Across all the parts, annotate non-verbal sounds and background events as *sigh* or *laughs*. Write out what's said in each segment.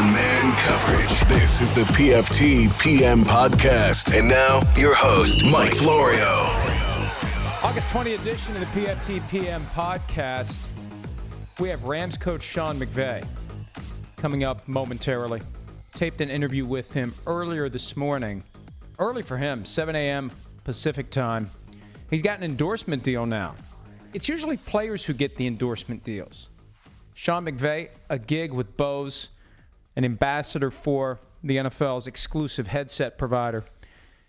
man coverage. This is the PFT PM podcast. And now, your host, Mike Florio. August 20 edition of the PFT PM podcast. We have Rams coach Sean McVay coming up momentarily. Taped an interview with him earlier this morning. Early for him, 7 a.m. Pacific time. He's got an endorsement deal now. It's usually players who get the endorsement deals. Sean McVay, a gig with Bose, an ambassador for the NFL's exclusive headset provider.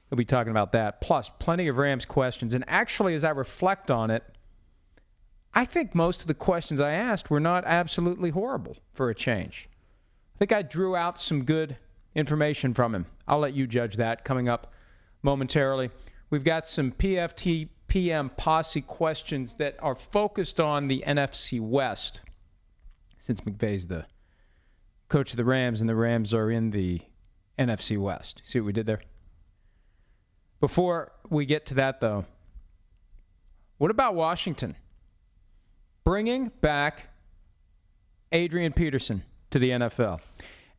We'll be talking about that. Plus, plenty of Rams questions. And actually, as I reflect on it, I think most of the questions I asked were not absolutely horrible for a change. I think I drew out some good information from him. I'll let you judge that coming up momentarily. We've got some PFT PM posse questions that are focused on the NFC West since McVay's the coach of the Rams and the Rams are in the NFC West. See what we did there? Before we get to that, though, what about Washington? Bringing back Adrian Peterson to the NFL.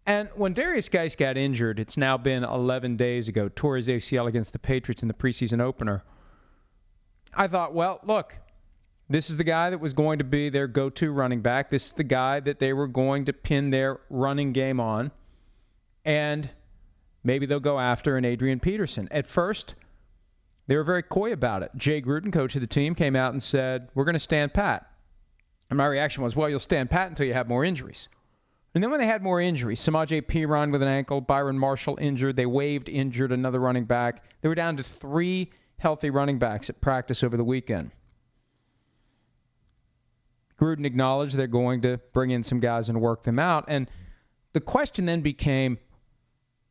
And when Derrius Guice got injured, it's now been 11 days ago, tore his ACL against the Patriots in the preseason opener. I thought, well, look, this is the guy that was going to be their go to running back. This is the guy that they were going to pin their running game on. And maybe they'll go after an Adrian Peterson. At first, they were very coy about it. Jay Gruden, coach of the team, came out and said, We're going to stand pat. And my reaction was, Well, you'll stand pat until you have more injuries. And then when they had more injuries, Samaje Perine with an ankle, Byron Marshall injured, they waived injured another running back. They were down to three healthy running backs at practice over the weekend. Gruden acknowledged they're going to bring in some guys and work them out. And the question then became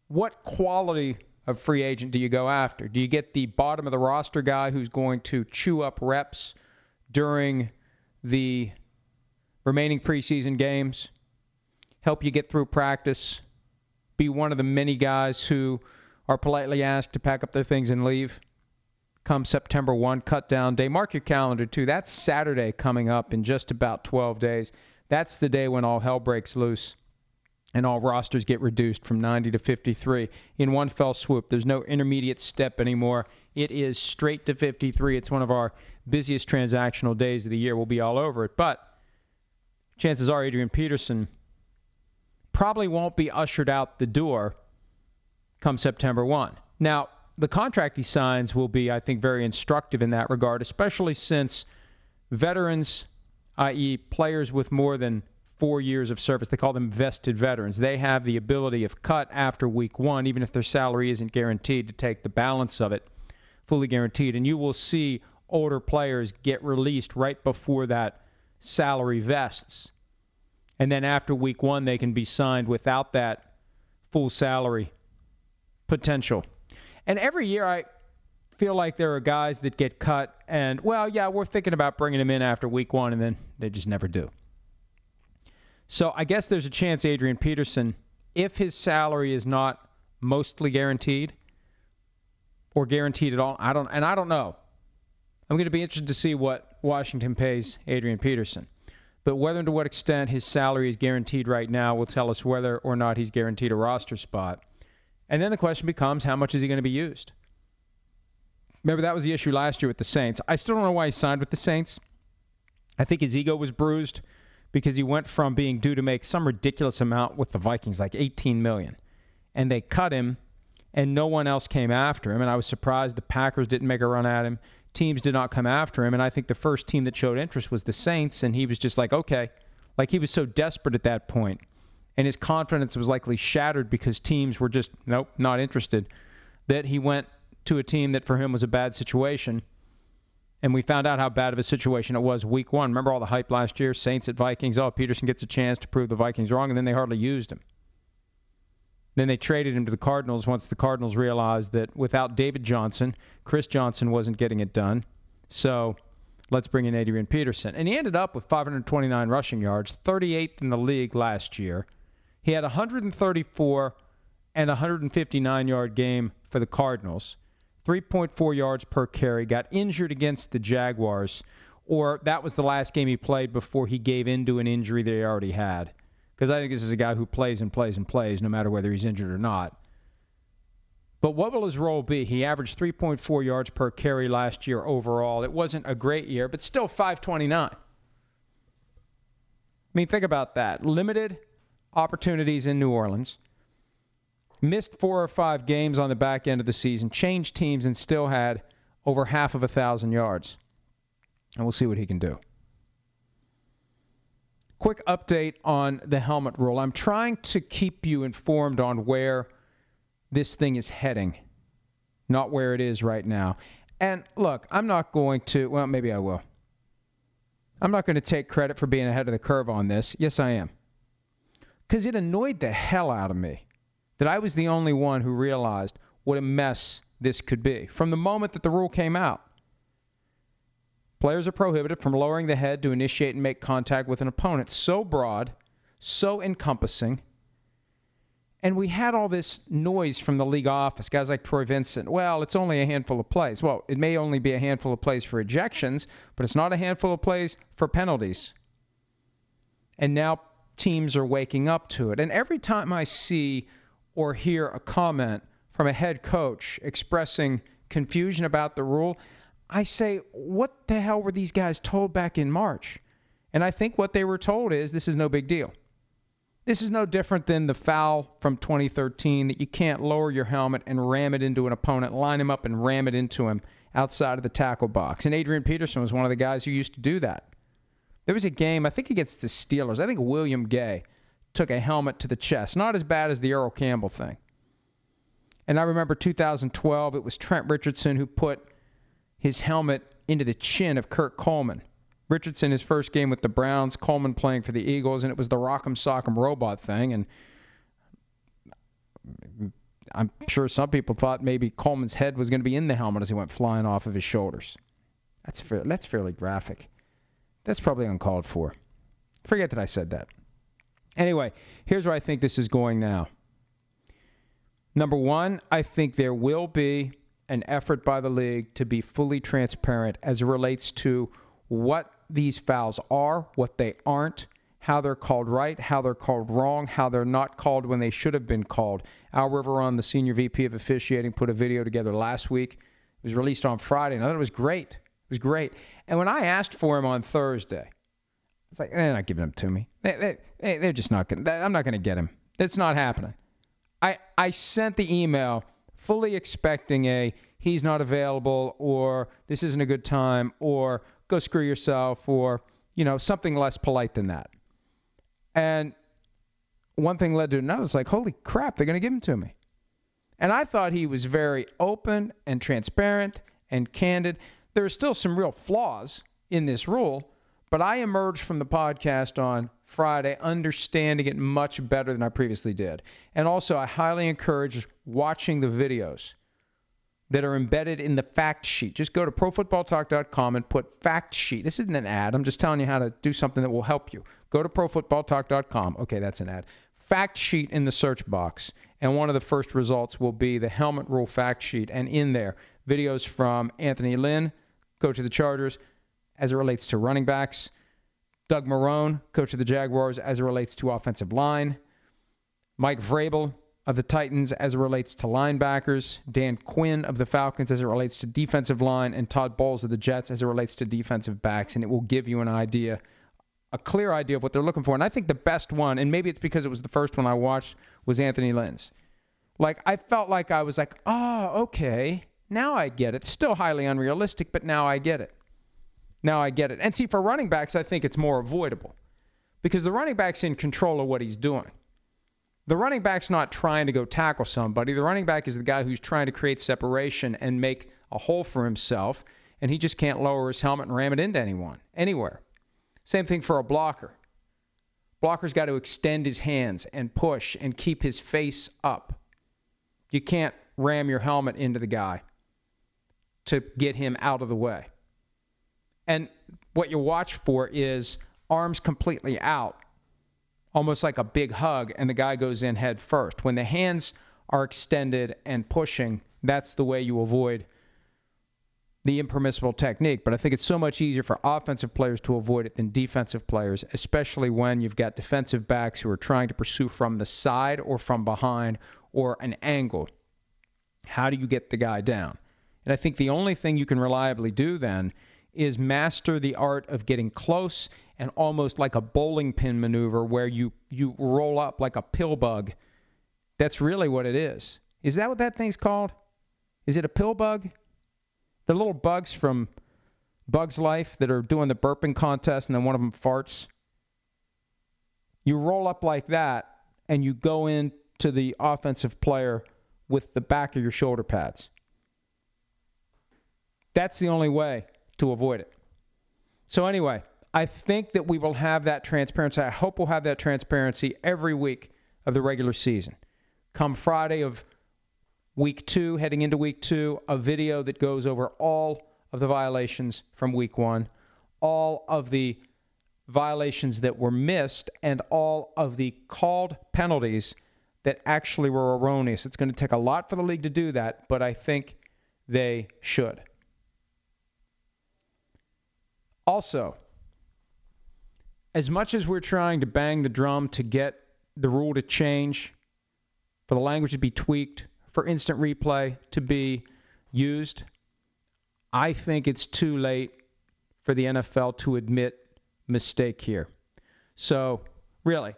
what quality of free agent do you go after? Do you get the bottom of the roster guy who's going to chew up reps during the remaining preseason games, help you get through practice, be one of the many guys who are politely asked to pack up their things and leave? Come September 1, cut down day. Mark your calendar, too. That's Saturday coming up in just about 12 days. That's the day when all hell breaks loose and all rosters get reduced from 90 to 53 in one fell swoop. There's no intermediate step anymore. It is straight to 53. It's one of our busiest transactional days of the year. We'll be all over it. But chances are Adrian Peterson probably won't be ushered out the door come September 1. Now, the contract he signs will be, I think, very instructive in that regard, especially since veterans, i.e., players with more than four years of service, they call them vested veterans. They have the ability, of cut after week one, even if their salary isn't guaranteed, to take the balance of it fully guaranteed. And you will see older players get released right before that salary vests. And then after week one, they can be signed without that full salary potential. And every year I feel like there are guys that get cut and, well, yeah, we're thinking about bringing them in after week one, and then they just never do. So I guess there's a chance Adrian Peterson, if his salary is not mostly guaranteed or guaranteed at all, I don't, and I don't know. I'm going to be interested to see what Washington pays Adrian Peterson. But whether and to what extent his salary is guaranteed right now will tell us whether or not he's guaranteed a roster spot. And then the question becomes how much is he going to be used? Remember, that was the issue last year with the Saints. I still don't know why he signed with the Saints. I think his ego was bruised because he went from being due to make some ridiculous amount with the Vikings, like 18 million, and they cut him, and no one else came after him. And I was surprised the Packers didn't make a run at him. Teams did not come after him, and I think the first team that showed interest was the Saints, and he was just like, okay, like he was so desperate at that point and his confidence was likely shattered because teams were just, nope, not interested, that he went to a team that for him was a bad situation. And we found out how bad of a situation it was week one. Remember all the hype last year? Saints at Vikings. Oh, Peterson gets a chance to prove the Vikings wrong, and then they hardly used him. Then they traded him to the Cardinals once the Cardinals realized that without David Johnson, Chris Johnson wasn't getting it done. So let's bring in Adrian Peterson. And he ended up with 529 rushing yards, 38th in the league last year. He had 134 and 159 yard game for the Cardinals, 3.4 yards per carry. Got injured against the Jaguars, or that was the last game he played before he gave into an injury that he already had. because I think this is a guy who plays and plays and plays no matter whether he's injured or not. But what will his role be? He averaged 3.4 yards per carry last year overall. It wasn't a great year, but still 529. I mean, think about that. Limited opportunities in New Orleans. Missed four or five games on the back end of the season, changed teams, and still had over half of a thousand yards. And we'll see what he can do. Quick update on the helmet rule. I'm trying to keep you informed on where this thing is heading, not where it is right now. And look, I'm not going to, well, maybe I will. I'm not going to take credit for being ahead of the curve on this. Yes, I am. Because it annoyed the hell out of me that I was the only one who realized what a mess this could be from the moment that the rule came out. Players are prohibited from lowering the head to initiate and make contact with an opponent. So broad, so encompassing. And we had all this noise from the league office, guys like Troy Vincent. Well, it's only a handful of plays. Well, it may only be a handful of plays for ejections, but it's not a handful of plays for penalties. And now teams are waking up to it. And every time I see or hear a comment from a head coach expressing confusion about the rule, I say, what the hell were these guys told back in March? And I think what they were told is this is no big deal. This is no different than the foul from 2013 that you can't lower your helmet and ram it into an opponent, line him up and ram it into him outside of the tackle box. And Adrian Peterson was one of the guys who used to do that. There was a game, I think against the Steelers. I think William Gay took a helmet to the chest. Not as bad as the Earl Campbell thing. And I remember 2012, it was Trent Richardson who put his helmet into the chin of Kurt Coleman. Richardson, his first game with the Browns, Coleman playing for the Eagles, and it was the Rock'em Sock'em robot thing. And I'm sure some people thought maybe Coleman's head was going to be in the helmet as he went flying off of his shoulders. That's that's fairly graphic. That's probably uncalled for. Forget that I said that. Anyway, here's where I think this is going now. Number one, I think there will be an effort by the league to be fully transparent as it relates to what these fouls are, what they aren't, how they're called right, how they're called wrong, how they're not called when they should have been called. Al Riveron, the senior VP of officiating, put a video together last week. It was released on Friday, and I thought it was great. It was great. And when I asked for him on Thursday, it's like they're not giving him to me. They, they, they're just not going. to I'm not going to get him. It's not happening. I I sent the email fully expecting a he's not available or this isn't a good time or go screw yourself or you know something less polite than that. And one thing led to another. It's like holy crap, they're going to give him to me. And I thought he was very open and transparent and candid. There are still some real flaws in this rule, but I emerged from the podcast on Friday understanding it much better than I previously did. And also, I highly encourage watching the videos that are embedded in the fact sheet. Just go to profootballtalk.com and put fact sheet. This isn't an ad. I'm just telling you how to do something that will help you. Go to profootballtalk.com. Okay, that's an ad. Fact sheet in the search box. And one of the first results will be the helmet rule fact sheet. And in there, videos from Anthony Lynn, coach of the Chargers, as it relates to running backs, Doug Marrone, coach of the Jaguars, as it relates to offensive line, Mike Vrabel, of the Titans as it relates to linebackers, Dan Quinn of the Falcons as it relates to defensive line, and Todd Bowles of the Jets as it relates to defensive backs. And it will give you an idea, a clear idea of what they're looking for. And I think the best one, and maybe it's because it was the first one I watched, was Anthony Lynn's. Like, I felt like I was like, oh, okay, now I get it. Still highly unrealistic, but now I get it. Now I get it. And see, for running backs, I think it's more avoidable because the running back's in control of what he's doing. The running back's not trying to go tackle somebody. The running back is the guy who's trying to create separation and make a hole for himself, and he just can't lower his helmet and ram it into anyone, anywhere. Same thing for a blocker. Blocker's got to extend his hands and push and keep his face up. You can't ram your helmet into the guy to get him out of the way. And what you watch for is arms completely out almost like a big hug, and the guy goes in head first. When the hands are extended and pushing, that's the way you avoid the impermissible technique, but I think it's so much easier for offensive players to avoid it than defensive players, especially when you've got defensive backs who are trying to pursue from the side or from behind or an angle. How do you get the guy down? And I think the only thing you can reliably do then is master the art of getting close and almost like a bowling pin maneuver where you you roll up like a pill bug. That's really what it is. Is that what that thing's called? Is it a pill bug? The little bugs from Bug's Life that are doing the burping contest and then one of them farts. You roll up like that and you go into the offensive player with the back of your shoulder pads. That's the only way to avoid it. So, anyway, I think that we will have that transparency. I hope we'll have that transparency every week of the regular season. Come Friday of week two, heading into week two, a video that goes over all of the violations from week one, all of the violations that were missed, and all of the called penalties that actually were erroneous. It's going to take a lot for the league to do that, but I think they should. Also, as much as we're trying to bang the drum to get the rule to change, for the language to be tweaked, for instant replay to be used, I think it's too late for the NFL to admit mistake here. So, really,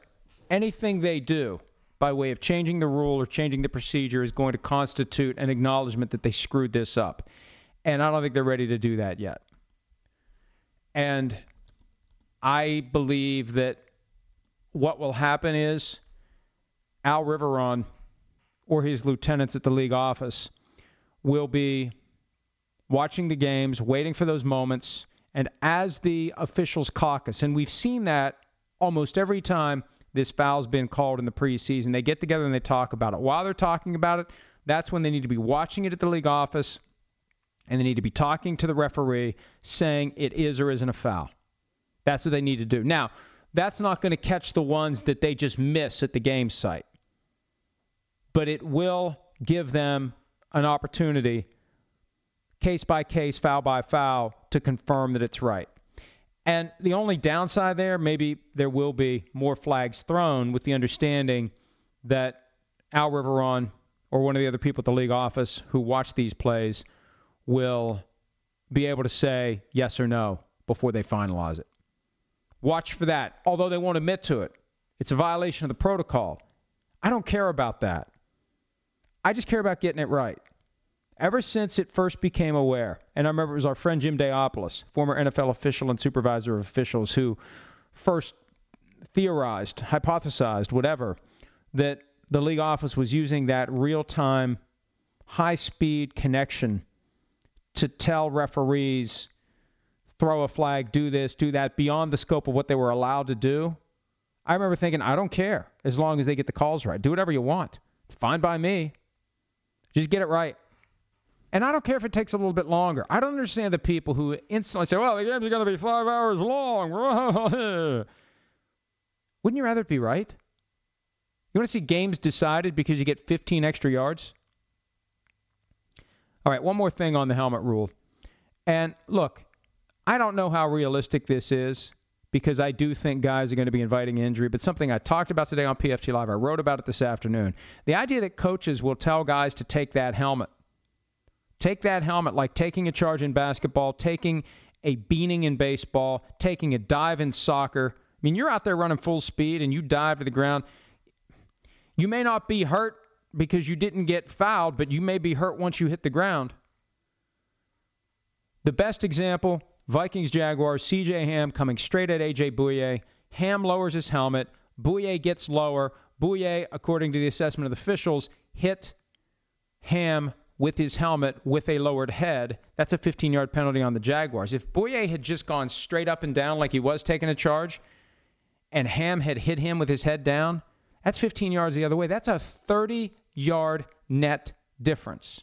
anything they do by way of changing the rule or changing the procedure is going to constitute an acknowledgement that they screwed this up. And I don't think they're ready to do that yet. And I believe that what will happen is Al Riveron or his lieutenants at the league office will be watching the games, waiting for those moments, and as the officials caucus, and we've seen that almost every time this foul's been called in the preseason, they get together and they talk about it. While they're talking about it, that's when they need to be watching it at the league office, and they need to be talking to the referee saying it is or isn't a foul. That's what they need to do. Now, that's not going to catch the ones that they just miss at the game site, but it will give them an opportunity, case by case, foul by foul, to confirm that it's right. And the only downside there, maybe there will be more flags thrown with the understanding that Al Riveron or one of the other people at the league office who watch these plays will be able to say yes or no before they finalize it. Watch for that, although they won't admit to it. It's a violation of the protocol. I don't care about that. I just care about getting it right. Ever since it first became aware, and I remember it was our friend Jim Daopoulos, former NFL official and supervisor of officials, who first theorized, hypothesized, whatever, that the league office was using that real time, high speed connection to tell referees throw a flag, do this, do that, beyond the scope of what they were allowed to do. I remember thinking, I don't care as long as they get the calls right. Do whatever you want. It's fine by me. Just get it right. And I don't care if it takes a little bit longer. I don't understand the people who instantly say, well, the games are going to be five hours long. *laughs* Wouldn't you rather it be right? You want to see games decided because you get 15 extra yards? All right, one more thing on the helmet rule. And look, I don't know how realistic this is because I do think guys are going to be inviting injury, but something I talked about today on PFT Live, I wrote about it this afternoon. The idea that coaches will tell guys to take that helmet, take that helmet like taking a charge in basketball, taking a beaning in baseball, taking a dive in soccer. I mean, you're out there running full speed and you dive to the ground. You may not be hurt because you didn't get fouled, but you may be hurt once you hit the ground. The best example Vikings Jaguars, CJ Ham coming straight at AJ Bouye. Ham lowers his helmet. Bouye gets lower. Bouye, according to the assessment of the officials, hit Ham with his helmet with a lowered head. That's a 15 yard penalty on the Jaguars. If Bouye had just gone straight up and down like he was taking a charge, and Ham had hit him with his head down, that's 15 yards the other way. That's a 30 yard net difference.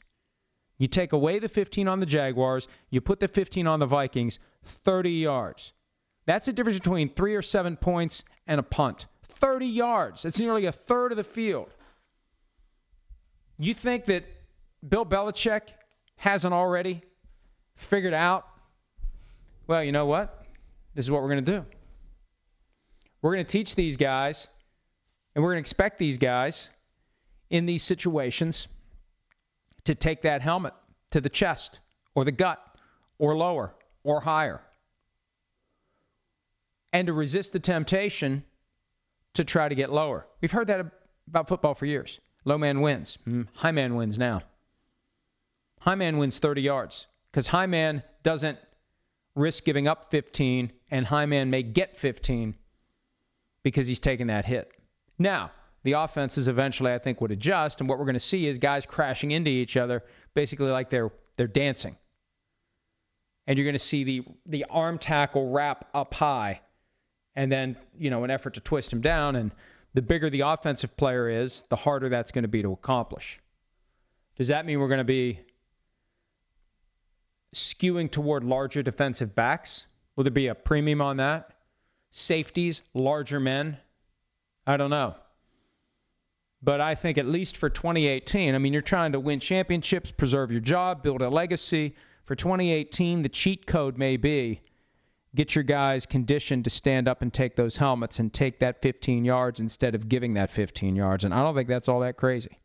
You take away the 15 on the Jaguars, you put the 15 on the Vikings, 30 yards. That's the difference between three or seven points and a punt. 30 yards. That's nearly a third of the field. You think that Bill Belichick hasn't already figured out, well, you know what? This is what we're going to do. We're going to teach these guys, and we're going to expect these guys in these situations to take that helmet to the chest or the gut or lower or higher and to resist the temptation to try to get lower. We've heard that about football for years. Low man wins. Hmm, high man wins now. High man wins 30 yards because high man doesn't risk giving up 15, and high man may get 15 because he's taking that hit. Now, the offenses eventually, I think, would adjust, and what we're going to see is guys crashing into each other, basically like they're they're dancing. And you're going to see the the arm tackle wrap up high, and then you know an effort to twist him down. And the bigger the offensive player is, the harder that's going to be to accomplish. Does that mean we're going to be skewing toward larger defensive backs? Will there be a premium on that? Safeties, larger men? I don't know. But I think at least for 2018, I mean, you're trying to win championships, preserve your job, build a legacy. For 2018, the cheat code may be get your guys conditioned to stand up and take those helmets and take that 15 yards instead of giving that 15 yards. And I don't think that's all that crazy.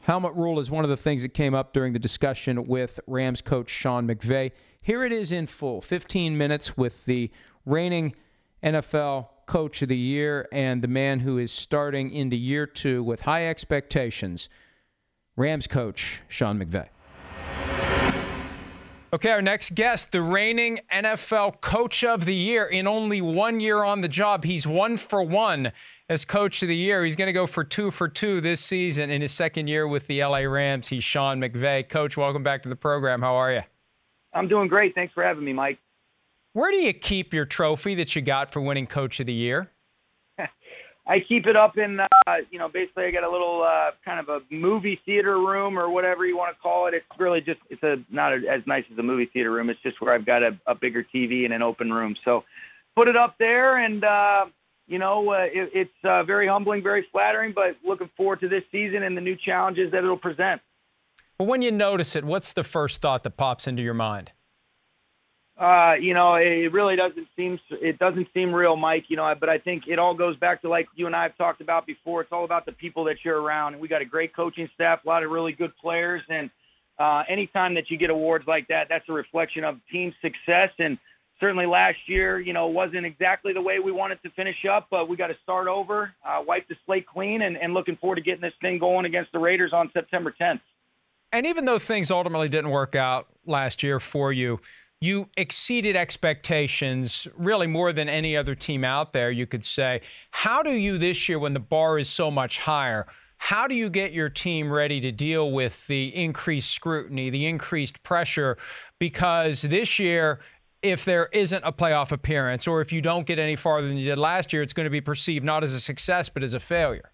Helmet rule is one of the things that came up during the discussion with Rams coach Sean McVay. Here it is in full 15 minutes with the reigning NFL coach of the year and the man who is starting into year two with high expectations, Rams coach Sean McVay. Okay, our next guest, the reigning NFL Coach of the Year in only one year on the job. He's one for one as Coach of the Year. He's going to go for two for two this season in his second year with the LA Rams. He's Sean McVay. Coach, welcome back to the program. How are you? I'm doing great. Thanks for having me, Mike. Where do you keep your trophy that you got for winning Coach of the Year? *laughs* I keep it up in, uh, you know, basically I got a little uh, kind of a movie theater room or whatever you want to call it. It's really just, it's a not a, as nice as a movie theater room. It's just where I've got a, a bigger TV and an open room. So put it up there and, uh, you know, uh, it, it's uh, very humbling, very flattering, but looking forward to this season and the new challenges that it'll present. But when you notice it, what's the first thought that pops into your mind? Uh, you know, it really doesn't seem it doesn't seem real, Mike. You know, but I think it all goes back to like you and I have talked about before. It's all about the people that you're around, and we got a great coaching staff, a lot of really good players, and uh, anytime that you get awards like that, that's a reflection of team success. And certainly last year, you know, wasn't exactly the way we wanted to finish up, but we got to start over, uh, wipe the slate clean, and, and looking forward to getting this thing going against the Raiders on September 10th. And even though things ultimately didn't work out last year for you, you exceeded expectations really more than any other team out there, you could say. How do you this year, when the bar is so much higher, how do you get your team ready to deal with the increased scrutiny, the increased pressure? Because this year, if there isn't a playoff appearance or if you don't get any farther than you did last year, it's going to be perceived not as a success, but as a failure.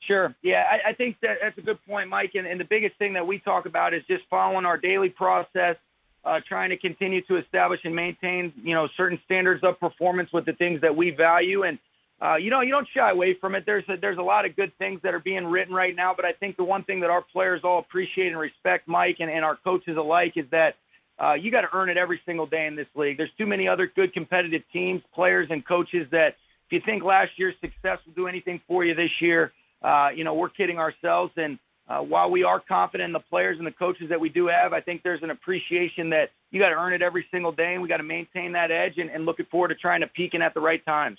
Sure. Yeah, I, I think that that's a good point, Mike. And, and the biggest thing that we talk about is just following our daily process uh, trying to continue to establish and maintain, you know, certain standards of performance with the things that we value. And, uh, you know, you don't shy away from it. There's a, there's a lot of good things that are being written right now, but I think the one thing that our players all appreciate and respect, Mike, and, and our coaches alike, is that uh, you got to earn it every single day in this league. There's too many other good competitive teams, players, and coaches that if you think last year's success will do anything for you this year, uh, you know, we're kidding ourselves. And uh, while we are confident in the players and the coaches that we do have, I think there's an appreciation that you got to earn it every single day, and we got to maintain that edge and, and looking forward to trying to peak in at the right times.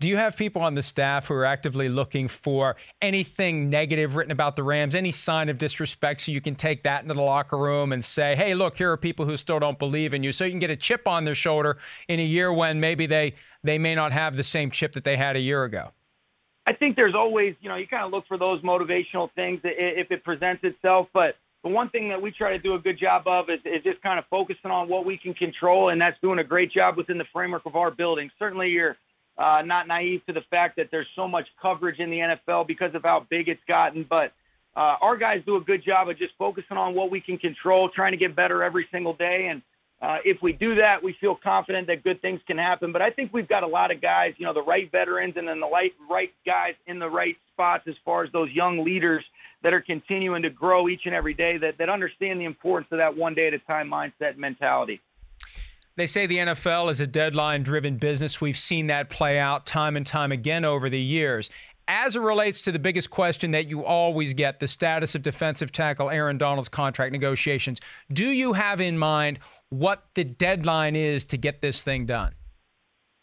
Do you have people on the staff who are actively looking for anything negative written about the Rams, any sign of disrespect, so you can take that into the locker room and say, hey, look, here are people who still don't believe in you, so you can get a chip on their shoulder in a year when maybe they, they may not have the same chip that they had a year ago? I think there's always, you know, you kind of look for those motivational things if it presents itself. But the one thing that we try to do a good job of is, is just kind of focusing on what we can control, and that's doing a great job within the framework of our building. Certainly, you're uh, not naive to the fact that there's so much coverage in the NFL because of how big it's gotten. But uh, our guys do a good job of just focusing on what we can control, trying to get better every single day, and uh, if we do that, we feel confident that good things can happen. But I think we've got a lot of guys, you know, the right veterans and then the right, right guys in the right spots as far as those young leaders that are continuing to grow each and every day that, that understand the importance of that one day at a time mindset mentality. They say the NFL is a deadline driven business. We've seen that play out time and time again over the years. As it relates to the biggest question that you always get the status of defensive tackle Aaron Donald's contract negotiations, do you have in mind what the deadline is to get this thing done?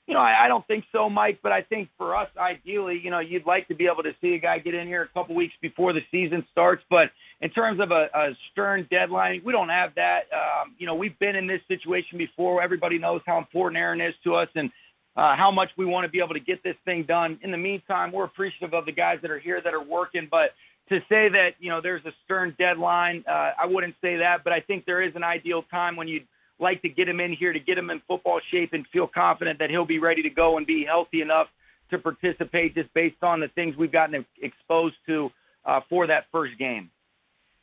You know, I, I don't think so, Mike. But I think for us, ideally, you know, you'd like to be able to see a guy get in here a couple weeks before the season starts. But in terms of a, a stern deadline, we don't have that. Um, you know, we've been in this situation before. Everybody knows how important Aaron is to us and uh, how much we want to be able to get this thing done. In the meantime, we're appreciative of the guys that are here that are working. But to say that you know there's a stern deadline, uh, I wouldn't say that. But I think there is an ideal time when you like to get him in here to get him in football shape and feel confident that he'll be ready to go and be healthy enough to participate just based on the things we've gotten exposed to uh, for that first game.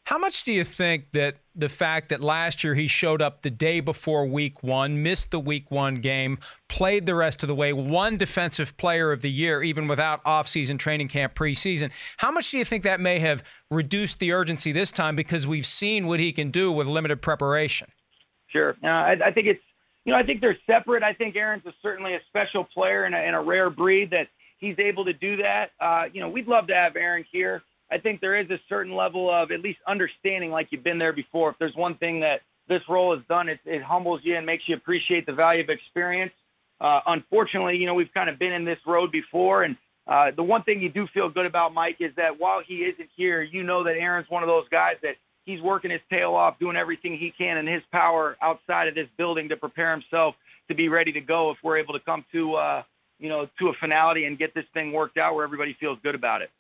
How much do you think that the fact that last year he showed up the day before week one, missed the week one game, played the rest of the way, won defensive player of the year, even without offseason training camp preseason, how much do you think that may have reduced the urgency this time because we've seen what he can do with limited preparation? Sure. Uh, I, I, think it's, you know, I think they're separate. I think Aaron's a, certainly a special player and a, and a, rare breed that he's able to do that. Uh, you know, we'd love to have Aaron here. I think there is a certain level of at least understanding, like you've been there before. If there's one thing that this role has done, it, it humbles you and makes you appreciate the value of experience. Uh, unfortunately, you know, we've kind of been in this road before. And uh, the one thing you do feel good about, Mike, is that while he isn't here, you know that Aaron's one of those guys that he's working his tail off, doing everything he can in his power outside of this building to prepare himself to be ready to go if we're able to come to, uh, you know, to a finality and get this thing worked out where everybody feels good about it.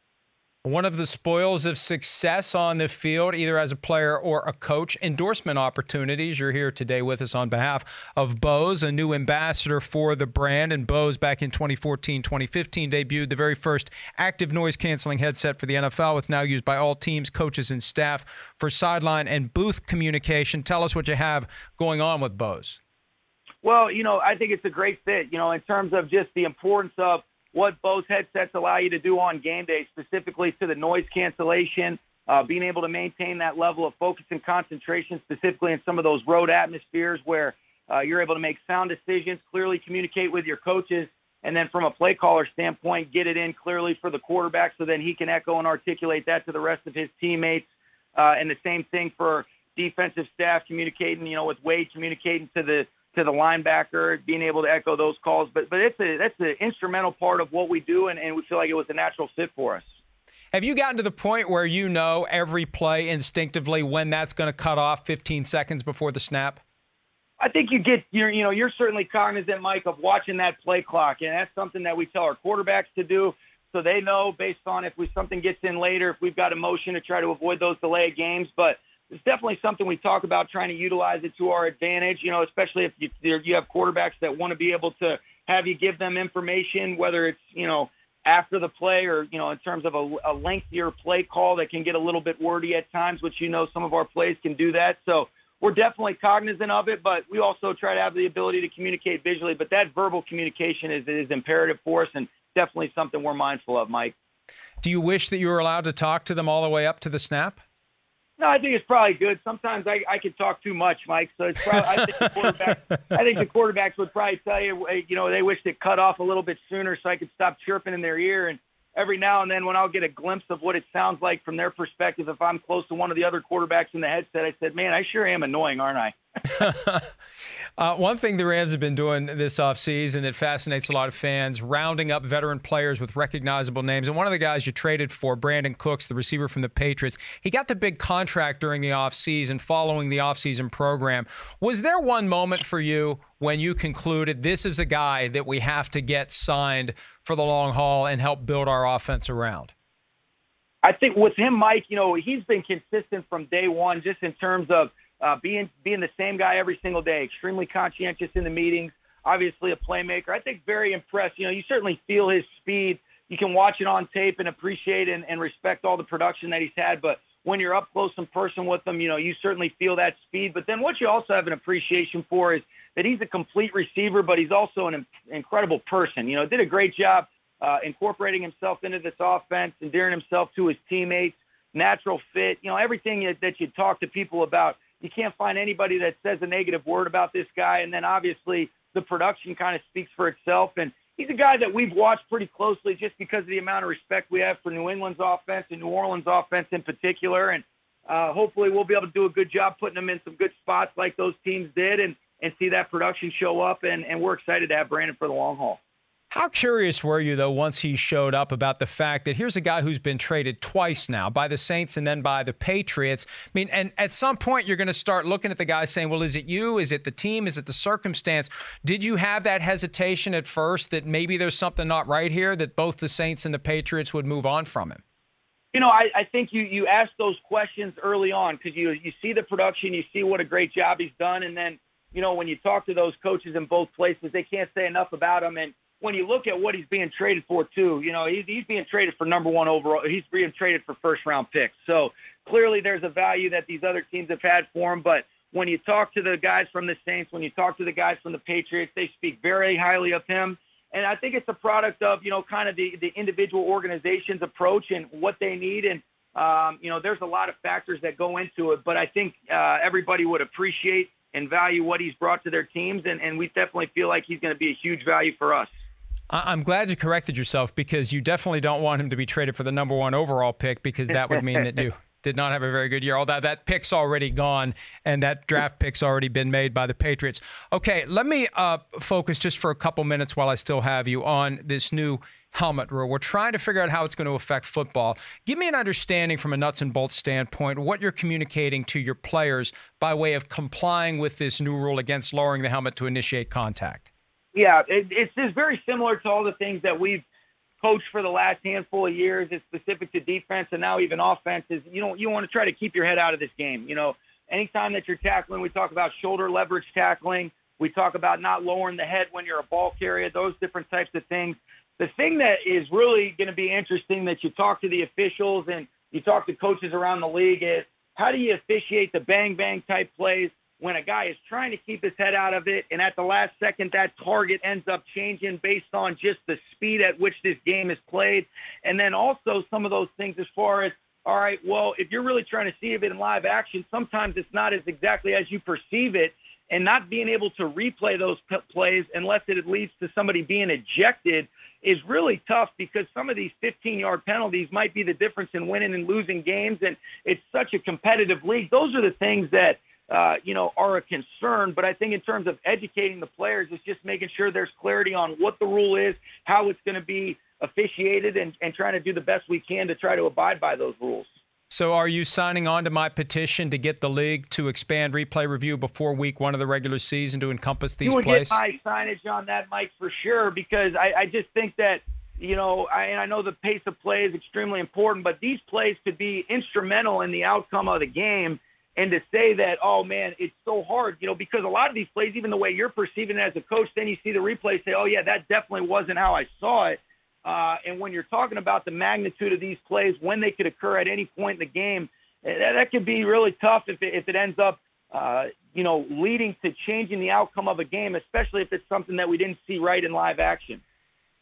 One of the spoils of success on the field, either as a player or a coach, endorsement opportunities. You're here today with us on behalf of Bose, a new ambassador for the brand. And Bose, back in 2014 2015, debuted the very first active noise canceling headset for the NFL. with now used by all teams, coaches, and staff for sideline and booth communication. Tell us what you have going on with Bose. Well, you know, I think it's a great fit, you know, in terms of just the importance of what Bose headsets allow you to do on game day, specifically to the noise cancellation, uh, being able to maintain that level of focus and concentration, specifically in some of those road atmospheres where uh, you're able to make sound decisions, clearly communicate with your coaches, and then from a play caller standpoint, get it in clearly for the quarterback so then he can echo and articulate that to the rest of his teammates. Uh, and the same thing for defensive staff communicating, you know, with Wade communicating to the to the linebacker, being able to echo those calls. But but it's a that's an instrumental part of what we do, and, and we feel like it was a natural fit for us. Have you gotten to the point where you know every play instinctively when that's going to cut off 15 seconds before the snap? I think you get you're you know you're certainly cognizant, Mike, of watching that play clock, and that's something that we tell our quarterbacks to do, so they know based on if we something gets in later, if we've got a motion to try to avoid those delay games, but it's definitely something we talk about trying to utilize it to our advantage, you know, especially if you, you have quarterbacks that want to be able to have you give them information, whether it's, you know, after the play or, you know, in terms of a, a lengthier play call that can get a little bit wordy at times, which, you know, some of our plays can do that. So we're definitely cognizant of it, but we also try to have the ability to communicate visually. But that verbal communication is, is imperative for us and definitely something we're mindful of, Mike. Do you wish that you were allowed to talk to them all the way up to the snap? No, I think it's probably good. Sometimes I, I can talk too much, Mike. So it's probably, I think the *laughs* quarterback, I think the quarterbacks would probably tell you, you know, they wish it cut off a little bit sooner so I could stop chirping in their ear. And every now and then, when I'll get a glimpse of what it sounds like from their perspective, if I'm close to one of the other quarterbacks in the headset, I said, "Man, I sure am annoying, aren't I?" *laughs* uh, one thing the Rams have been doing this offseason that fascinates a lot of fans, rounding up veteran players with recognizable names. And one of the guys you traded for, Brandin Cooks, the receiver from the Patriots, he got the big contract during the offseason, following the offseason program. Was there one moment for you when you concluded this is a guy that we have to get signed for the long haul and help build our offense around? I think with him, Mike, you know, he's been consistent from day one, just in terms of – uh, being being the same guy every single day, extremely conscientious in the meetings, obviously a playmaker. I think very impressed. You know, you certainly feel his speed. You can watch it on tape and appreciate and, and respect all the production that he's had. But when you're up close and person with him, you know, you certainly feel that speed. But then what you also have an appreciation for is that he's a complete receiver, but he's also an incredible person. You know, did a great job uh, incorporating himself into this offense, endearing himself to his teammates natural fit. You know, everything that you talk to people about, you can't find anybody that says a negative word about this guy. And then obviously the production kind of speaks for itself. And he's a guy that we've watched pretty closely just because of the amount of respect we have for New England's offense and New Orleans offense in particular. And uh, hopefully we'll be able to do a good job putting him in some good spots like those teams did and, and see that production show up. And, and we're excited to have Brandin for the long haul. How curious were you, though, once he showed up about the fact that here's a guy who's been traded twice now by the Saints and then by the Patriots? I mean, and at some point you're going to start looking at the guy saying, well, is it you? Is it the team? Is it the circumstance? Did you have that hesitation at first that maybe there's something not right here, that both the Saints and the Patriots would move on from him? You know, I, I think you, you ask those questions early on because you, you see the production, you see what a great job he's done. And then, you know, when you talk to those coaches in both places, they can't say enough about him. And, when you look at what he's being traded for too, you know, he's, he's being traded for number one overall. He's being traded for first round picks. So clearly there's a value that these other teams have had for him. But when you talk to the guys from the Saints, when you talk to the guys from the Patriots, they speak very highly of him. And I think it's a product of, you know, kind of the, the individual organization's approach and what they need. And, um, you know, there's a lot of factors that go into it. But I think uh, everybody would appreciate and value what he's brought to their teams. And, and we definitely feel like he's going to be a huge value for us. I'm glad you corrected yourself because you definitely don't want him to be traded for the number one overall pick because that would mean that you *laughs* did not have a very good year. All that that pick's already gone, and that draft pick's already been made by the Patriots. Okay, let me uh, focus just for a couple minutes while I still have you on this new helmet rule. We're trying to figure out how it's going to affect football. Give me an understanding from a nuts and bolts standpoint what you're communicating to your players by way of complying with this new rule against lowering the helmet to initiate contact. Yeah, it, it's just very similar to all the things that we've coached for the last handful of years. It's specific to defense and now even offense. Is you know you want to try to keep your head out of this game. You know, anytime that you're tackling, we talk about shoulder leverage tackling. We talk about not lowering the head when you're a ball carrier. Those different types of things. The thing that is really going to be interesting that you talk to the officials and you talk to coaches around the league is how do you officiate the bang bang type plays when a guy is trying to keep his head out of it, and at the last second, that target ends up changing based on just the speed at which this game is played. And then also some of those things as far as, all right, well, if you're really trying to see it in live action, sometimes it's not as exactly as you perceive it. And not being able to replay those p- plays unless it leads to somebody being ejected is really tough because some of these 15 yard penalties might be the difference in winning and losing games. And it's such a competitive league. Those are the things that uh, you know, are a concern. But I think in terms of educating the players, it's just making sure there's clarity on what the rule is, how it's going to be officiated, and, and trying to do the best we can to try to abide by those rules. So, are you signing on to my petition to get the league to expand replay review before week one of the regular season to encompass these you would plays? get my signage on that, Mike, for sure, because I, I just think that you know, I, and I know the pace of play is extremely important, but these plays could be instrumental in the outcome of the game and to say that, oh man, it's so hard, you know, because a lot of these plays, even the way you're perceiving it as a coach, then you see the replay, say, oh yeah, that definitely wasn't how I saw it. Uh, and when you're talking about the magnitude of these plays, when they could occur at any point in the game, eh, that, that could be really tough if it, if it ends up, uh, you know, leading to changing the outcome of a game, especially if it's something that we didn't see right in live action.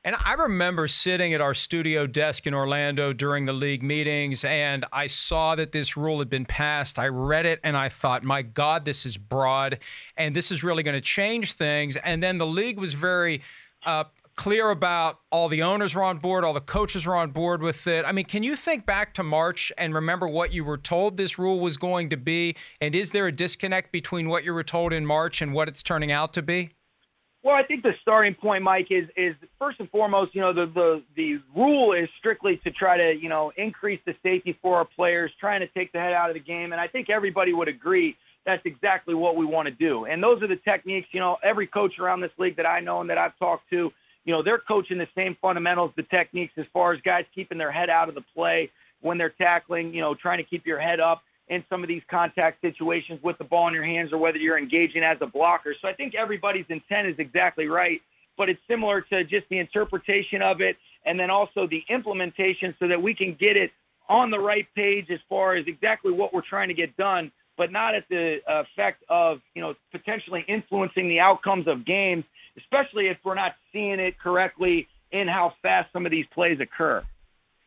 And I remember sitting at our studio desk in Orlando during the league meetings, and I saw that this rule had been passed. I read it and I thought, my God, this is broad, and this is really going to change things. And then the league was very uh, clear about all the owners were on board, all the coaches were on board with it. I mean, can you think back to March and remember what you were told this rule was going to be? And is there a disconnect between what you were told in March and what it's turning out to be? Well, I think the starting point, Mike, is is first and foremost, you know, the the the rule is strictly to try to, you know, increase the safety for our players, trying to take the head out of the game, and I think everybody would agree that's exactly what we want to do. And those are the techniques, you know, every coach around this league that I know and that I've talked to, you know, they're coaching the same fundamentals, the techniques as far as guys keeping their head out of the play when they're tackling, you know, trying to keep your head up in some of these contact situations with the ball in your hands or whether you're engaging as a blocker. So I think everybody's intent is exactly right, but it's similar to just the interpretation of it and then also the implementation so that we can get it on the right page as far as exactly what we're trying to get done, but not at the effect of, you know, potentially influencing the outcomes of games, especially if we're not seeing it correctly in how fast some of these plays occur.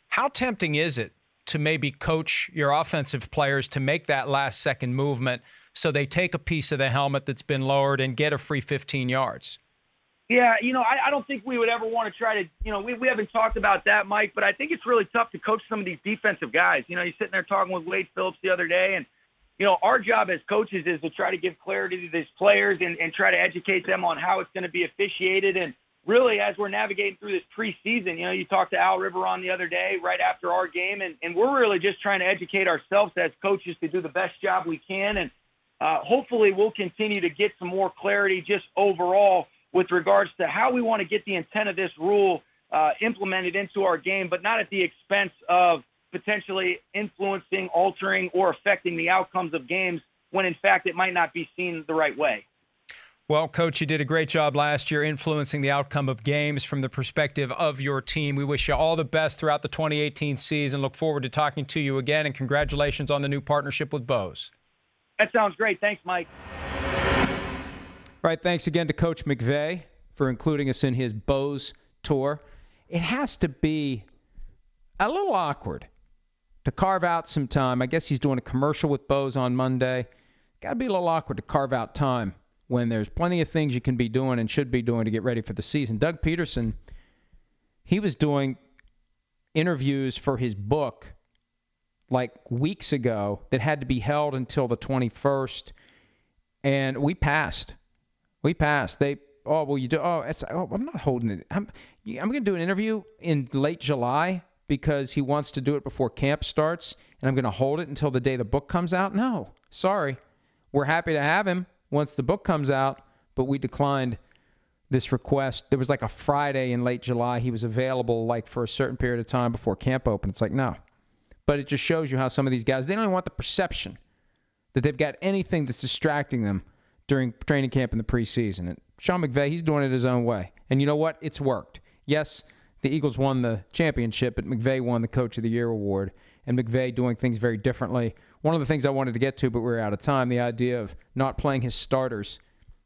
How tempting is it to maybe coach your offensive players to make that last second movement so they take a piece of the helmet that's been lowered and get a free 15 yards? Yeah, you know, I, I don't think we would ever want to try to, you know, we, we haven't talked about that, Mike, but I think it's really tough to coach some of these defensive guys. You know, you're sitting there talking with Wade Phillips the other day, and, you know, our job as coaches is to try to give clarity to these players and, and try to educate them on how it's going to be officiated. And really, as we're navigating through this preseason, you know, you talked to Al Riveron the other day right after our game, and, and we're really just trying to educate ourselves as coaches to do the best job we can. And uh, hopefully, we'll continue to get some more clarity just overall with regards to how we want to get the intent of this rule uh, implemented into our game, but not at the expense of potentially influencing, altering, or affecting the outcomes of games when in fact it might not be seen the right way. Well, Coach, you did a great job last year influencing the outcome of games from the perspective of your team. We wish you all the best throughout the 2018 season. Look forward to talking to you again, and congratulations on the new partnership with Bose. That sounds great. Thanks, Mike. All right, thanks again to Coach McVay for including us in his Bose tour. It has to be a little awkward to carve out some time. I guess he's doing a commercial with Bose on Monday. Got to be a little awkward to carve out time when there's plenty of things you can be doing and should be doing to get ready for the season. Doug Pederson, he was doing interviews for his book like weeks ago that had to be held until the 21st, and we passed. We passed. They oh well you do oh it's oh I'm not holding it. I'm I'm going to do an interview in late July because he wants to do it before camp starts and I'm going to hold it until the day the book comes out. No, sorry. We're happy to have him once the book comes out, but we declined this request. There was like a Friday in late July he was available like for a certain period of time before camp opened. It's like no. But it just shows you how some of these guys they don't even want the perception that they've got anything that's distracting them during training camp in the preseason. And Sean McVay, he's doing it his own way. And you know what? It's worked. Yes, the Eagles won the championship, but McVay won the Coach of the Year award. And McVay doing things very differently. One of the things I wanted to get to, but we are out of time, the idea of not playing his starters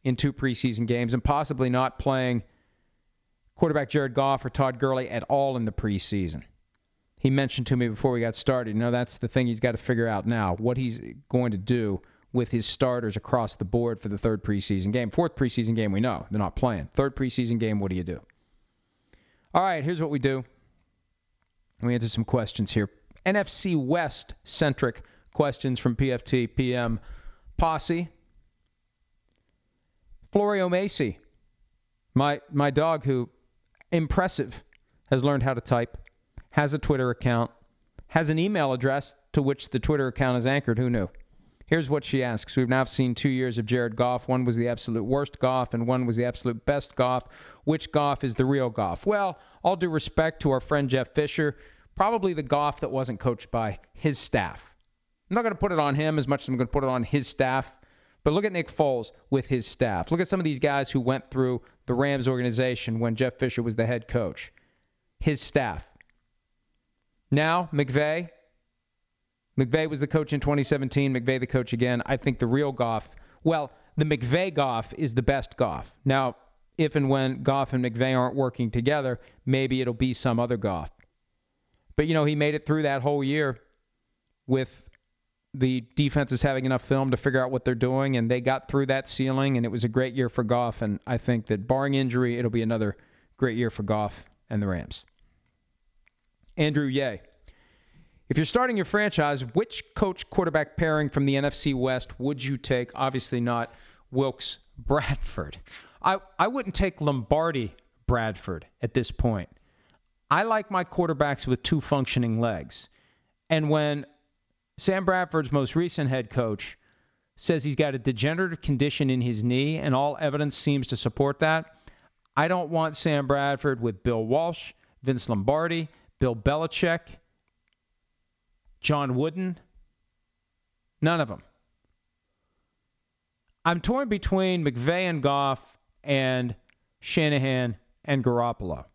in two preseason games and possibly not playing quarterback Jared Goff or Todd Gurley at all in the preseason. He mentioned to me before we got started, you know, that's the thing he's got to figure out now, what he's going to do with his starters across the board for the third preseason game. Fourth preseason game, we know they're not playing. Third preseason game, what do you do? All right, here's what we do. We answer some questions here. NFC West centric questions from PFT PM Posse. Florio Macy, my my dog who impressive has learned how to type, has a Twitter account, has an email address to which the Twitter account is anchored. Who knew? Here's what she asks. We've now seen two years of Jared Goff. One was the absolute worst Goff, and one was the absolute best Goff. Which Goff is the real Goff? Well, all due respect to our friend Jeff Fisher, probably the Goff that wasn't coached by his staff. I'm not going to put it on him as much as I'm going to put it on his staff. But look at Nick Foles with his staff. Look at some of these guys who went through the Rams organization when Jeff Fisher was the head coach. His staff. Now, McVay, McVay was the coach in 2017. McVay the coach again. I think the real Goff, well, the McVay Goff is the best Goff. Now, if and when Goff and McVay aren't working together, maybe it'll be some other Goff. But you know, he made it through that whole year with the defense is having enough film to figure out what they're doing, and they got through that ceiling, and it was a great year for Goff. And I think that barring injury, it'll be another great year for Goff and the Rams. Andrew Yeh. If you're starting your franchise, which coach quarterback pairing from the NFC West would you take? Obviously not Wilks Bradford. I, I wouldn't take Lombardi Bradford at this point. I like my quarterbacks with two functioning legs. And when Sam Bradford's most recent head coach says he's got a degenerative condition in his knee, and all evidence seems to support that, I don't want Sam Bradford with Bill Walsh, Vince Lombardi, Bill Belichick, John Wooden? None of them. I'm torn between McVay and Goff and Shanahan and Garoppolo.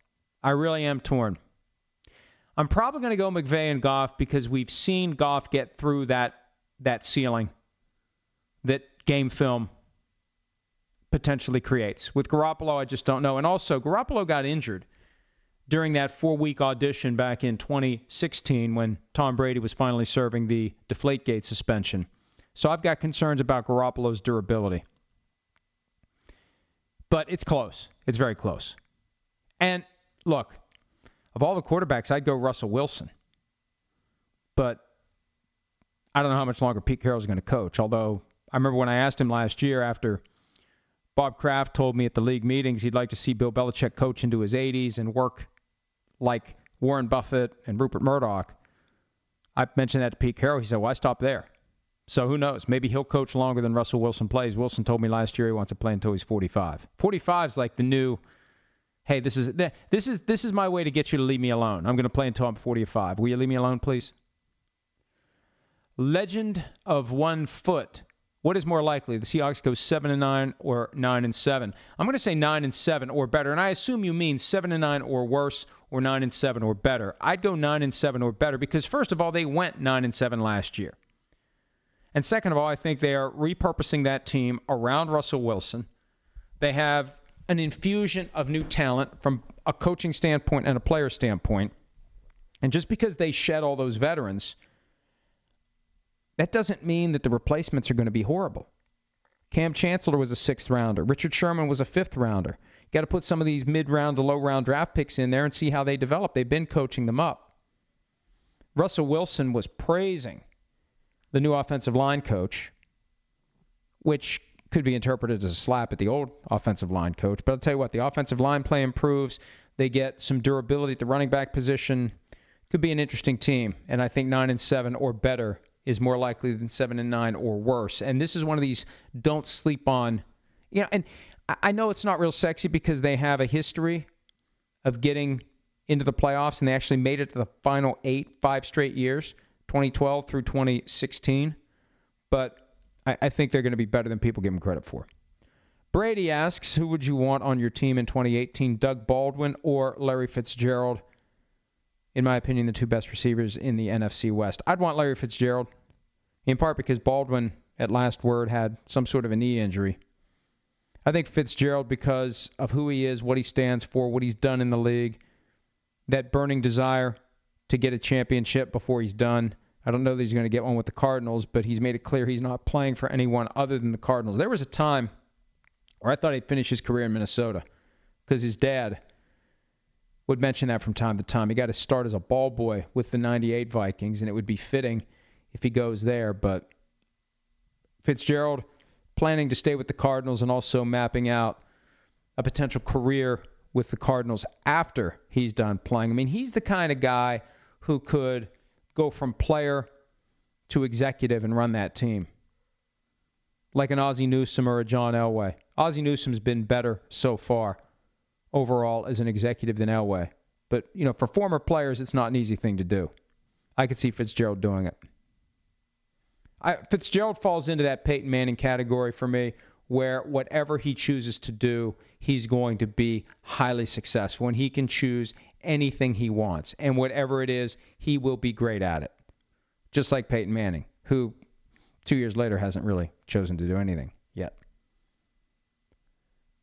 I really am torn. I'm probably going to go McVay and Goff because we've seen Goff get through that that ceiling that game film potentially creates. With Garoppolo, I just don't know. And also, Garoppolo got injured during that four week audition back in 2016 when Tom Brady was finally serving the Deflategate suspension. So I've got concerns about Garoppolo's durability. But it's close. It's very close. And look, of all the quarterbacks, I'd go Russell Wilson. But I don't know how much longer Pete Carroll's going to coach. Although I remember when I asked him last year after Bob Kraft told me at the league meetings he'd like to see Bill Belichick coach into his 80s and work like Warren Buffett and Rupert Murdoch. I mentioned that to Pete Carroll. He said, "Why stop there?" So who knows? Maybe he'll coach longer than Russell Wilson plays. Wilson told me last year he wants to play until he's 45. 45 is like the new. Hey, this is this is this is my way to get you to leave me alone. I'm going to play until I'm 45. Will you leave me alone, please? Legend of one foot. What is more likely? The Seahawks go seven and nine or nine and seven. I'm going to say nine and seven or better, and I assume you mean seven and nine or worse, or nine and seven or better. I'd go nine and seven or better because first of all, they went nine and seven last year, and second of all, I think they are repurposing that team around Russell Wilson. They have an infusion of new talent from a coaching standpoint and a player standpoint, and just because they shed all those veterans that doesn't mean that the replacements are going to be horrible. Kam Chancellor was a sixth rounder. Richard Sherman was a fifth rounder. You got to put some of these mid round to low round draft picks in there and see how they develop. They've been coaching them up. Russell Wilson was praising the new offensive line coach, which could be interpreted as a slap at the old offensive line coach. But I'll tell you what, the offensive line play improves. They get some durability at the running back position. Could be an interesting team, and I think nine and seven or better is more likely than seven and nine or worse. And this is one of these don't sleep on. You know, and I know it's not real sexy because they have a history of getting into the playoffs and they actually made it to the final eight, five straight years, 2012 through 2016. But I, I think they're going to be better than people give them credit for. Brady asks, who would you want on your team in 2018, Doug Baldwin or Larry Fitzgerald? in my opinion, the two best receivers in the NFC West. I'd want Larry Fitzgerald, in part because Baldwin, at last word, had some sort of a knee injury. I think Fitzgerald, because of who he is, what he stands for, what he's done in the league, that burning desire to get a championship before he's done. I don't know that he's going to get one with the Cardinals, but he's made it clear he's not playing for anyone other than the Cardinals. There was a time where I thought he'd finish his career in Minnesota because his dad would mention that from time to time. He got to start as a ball boy with the 98 Vikings, and it would be fitting if he goes there. But Fitzgerald planning to stay with the Cardinals and also mapping out a potential career with the Cardinals after he's done playing. I mean, he's the kind of guy who could go from player to executive and run that team. Like an Ozzie Newsome or a John Elway. Ozzie Newsome's been better so far overall as an executive than Elway. But, you know, for former players, it's not an easy thing to do. I could see Fitzgerald doing it. I, Fitzgerald falls into that Peyton Manning category for me, where whatever he chooses to do, he's going to be highly successful, and he can choose anything he wants, and whatever it is, he will be great at it. Just like Peyton Manning, who two years later hasn't really chosen to do anything yet.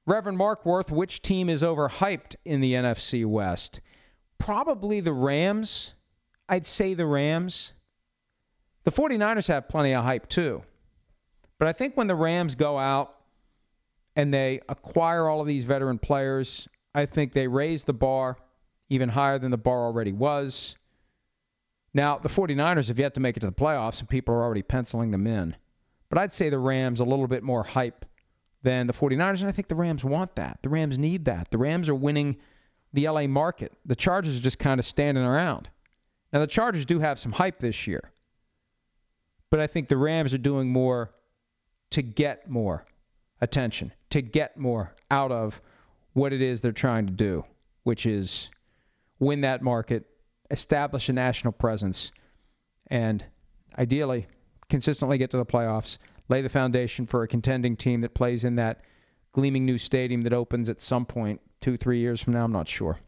Reverend Mark Worth, which team is overhyped in the NFC West? Probably the Rams. I'd say the Rams. The 49ers have plenty of hype too. But I think when the Rams go out and they acquire all of these veteran players, I think they raise the bar even higher than the bar already was. Now, the 49ers have yet to make it to the playoffs, and people are already penciling them in. But I'd say the Rams a little bit more hype than the 49ers, and I think the Rams want that. The Rams need that. The Rams are winning the LA market. The Chargers are just kind of standing around. Now, the Chargers do have some hype this year, but I think the Rams are doing more to get more attention, to get more out of what it is they're trying to do, which is win that market, establish a national presence, and ideally consistently get to the playoffs lay the foundation for a contending team that plays in that gleaming new stadium that opens at some point two, three years from now. I'm not sure.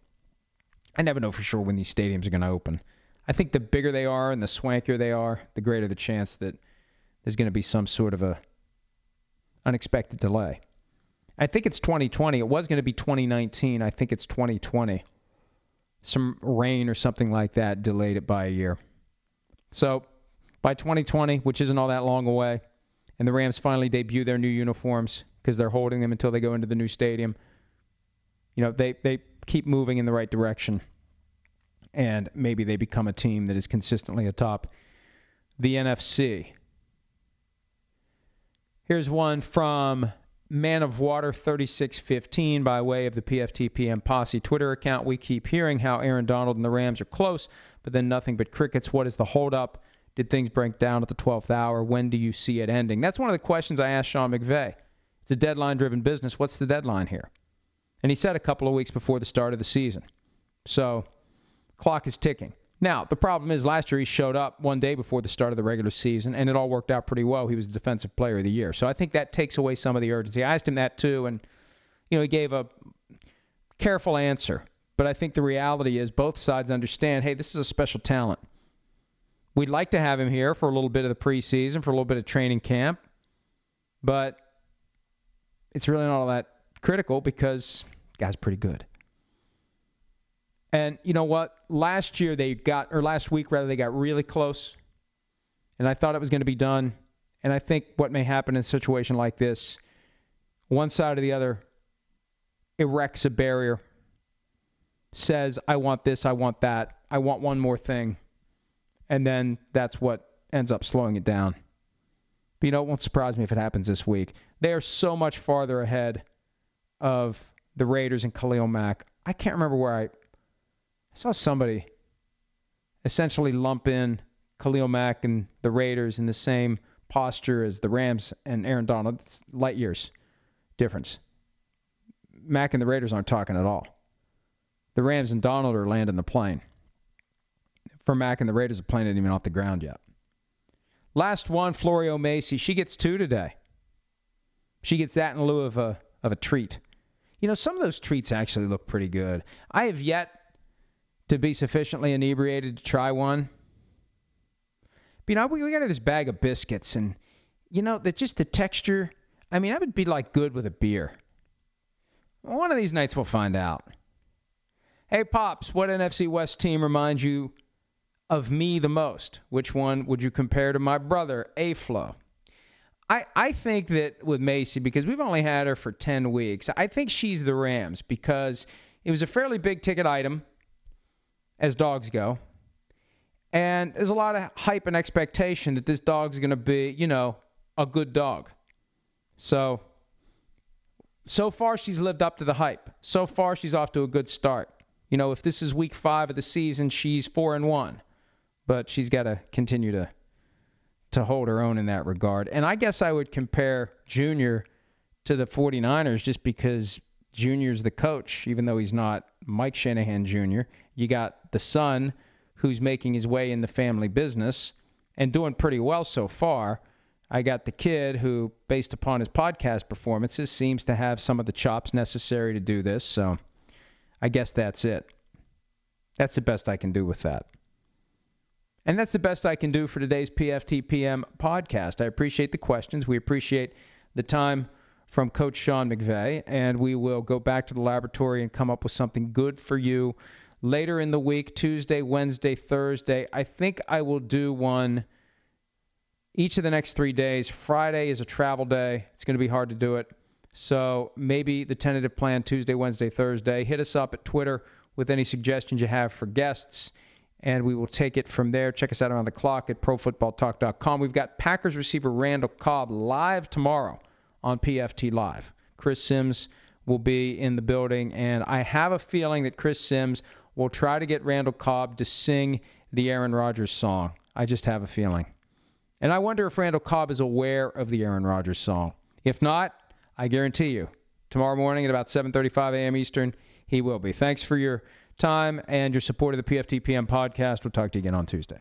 I never know for sure when these stadiums are going to open. I think the bigger they are and the swankier they are, the greater the chance that there's going to be some sort of a unexpected delay. I think it's 2020. It was going to be 2019. I think it's 2020. Some rain or something like that delayed it by a year. So by 2020, which isn't all that long away, and the Rams finally debut their new uniforms because they're holding them until they go into the new stadium. You know, they, they keep moving in the right direction, and maybe they become a team that is consistently atop the NFC. Here's one from Man of Water 3615 by way of the PFTPM Posse Twitter account. We keep hearing how Aaron Donald and the Rams are close, but then nothing but crickets. What is the holdup? Did things break down at the 12th hour? When do you see it ending? That's one of the questions I asked Sean McVay. It's a deadline driven business. What's the deadline here? And he said a couple of weeks before the start of the season. So, clock is ticking. Now, the problem is last year he showed up one day before the start of the regular season, and it all worked out pretty well. He was the defensive player of the year. So I think that takes away some of the urgency. I asked him that too, and you know he gave a careful answer. But I think the reality is both sides understand, hey, this is a special talent. We'd like to have him here for a little bit of the preseason, for a little bit of training camp, but it's really not all that critical because guy's pretty good. And you know what? Last year they got, or last week rather, they got really close. And I thought it was going to be done. And I think what may happen in a situation like this, one side or the other erects a barrier, says, I want this, I want that, I want one more thing. And then that's what ends up slowing it down. But you know, it won't surprise me if it happens this week. They are so much farther ahead of the Raiders and Khalil Mack. I can't remember where I I saw somebody essentially lump in Khalil Mack and the Raiders in the same posture as the Rams and Aaron Donald. It's light years difference. Mack and the Raiders aren't talking at all. The Rams and Donald are landing the plane. For Mack and the Raiders, the plane isn't even off the ground yet. Last one, Florio Macy. She gets two today. She gets that in lieu of a of a treat. You know, some of those treats actually look pretty good. I have yet to be sufficiently inebriated to try one. But, you know, we, we got this bag of biscuits, and, you know, that just the texture. I mean, I would be like good with a beer. One of these nights we'll find out. Hey, Pops, what NFC West team reminds you of me the most? Which one would you compare to my brother, A-Flow? I, I think that with Macy, because we've only had her for 10 weeks, I think she's the Rams because it was a fairly big ticket item as dogs go. And there's a lot of hype and expectation that this dog's going to be, you know, a good dog. So, so far she's lived up to the hype. So far she's off to a good start. You know, if this is week five of the season, she's four and one, but she's got to continue to to hold her own in that regard. And I guess I would compare Junior to the 49ers just because Junior's the coach, even though he's not Mike Shanahan Jr. You got the son who's making his way in the family business and doing pretty well so far. I got the kid who, based upon his podcast performances, seems to have some of the chops necessary to do this. So I guess that's it. That's the best I can do with that. And that's the best I can do for today's PFTPM podcast. I appreciate the questions. We appreciate the time from Coach Sean McVay, and we will go back to the laboratory and come up with something good for you later in the week Tuesday, Wednesday, Thursday. I think I will do one each of the next three days. Friday is a travel day, it's going to be hard to do it. So maybe the tentative plan Tuesday, Wednesday, Thursday. Hit us up at Twitter with any suggestions you have for guests, and we will take it from there. Check us out around the clock at profootballtalk.com. We've got Packers receiver Randall Cobb live tomorrow on PFT Live. Chris Sims will be in the building, and I have a feeling that Chris Sims will try to get Randall Cobb to sing the Aaron Rodgers song. I just have a feeling. And I wonder if Randall Cobb is aware of the Aaron Rodgers song. If not, I guarantee you, tomorrow morning at about 7:35 a.m. Eastern, he will be. Thanks for your time and your support of the PFTPM podcast. We'll talk to you again on Tuesday.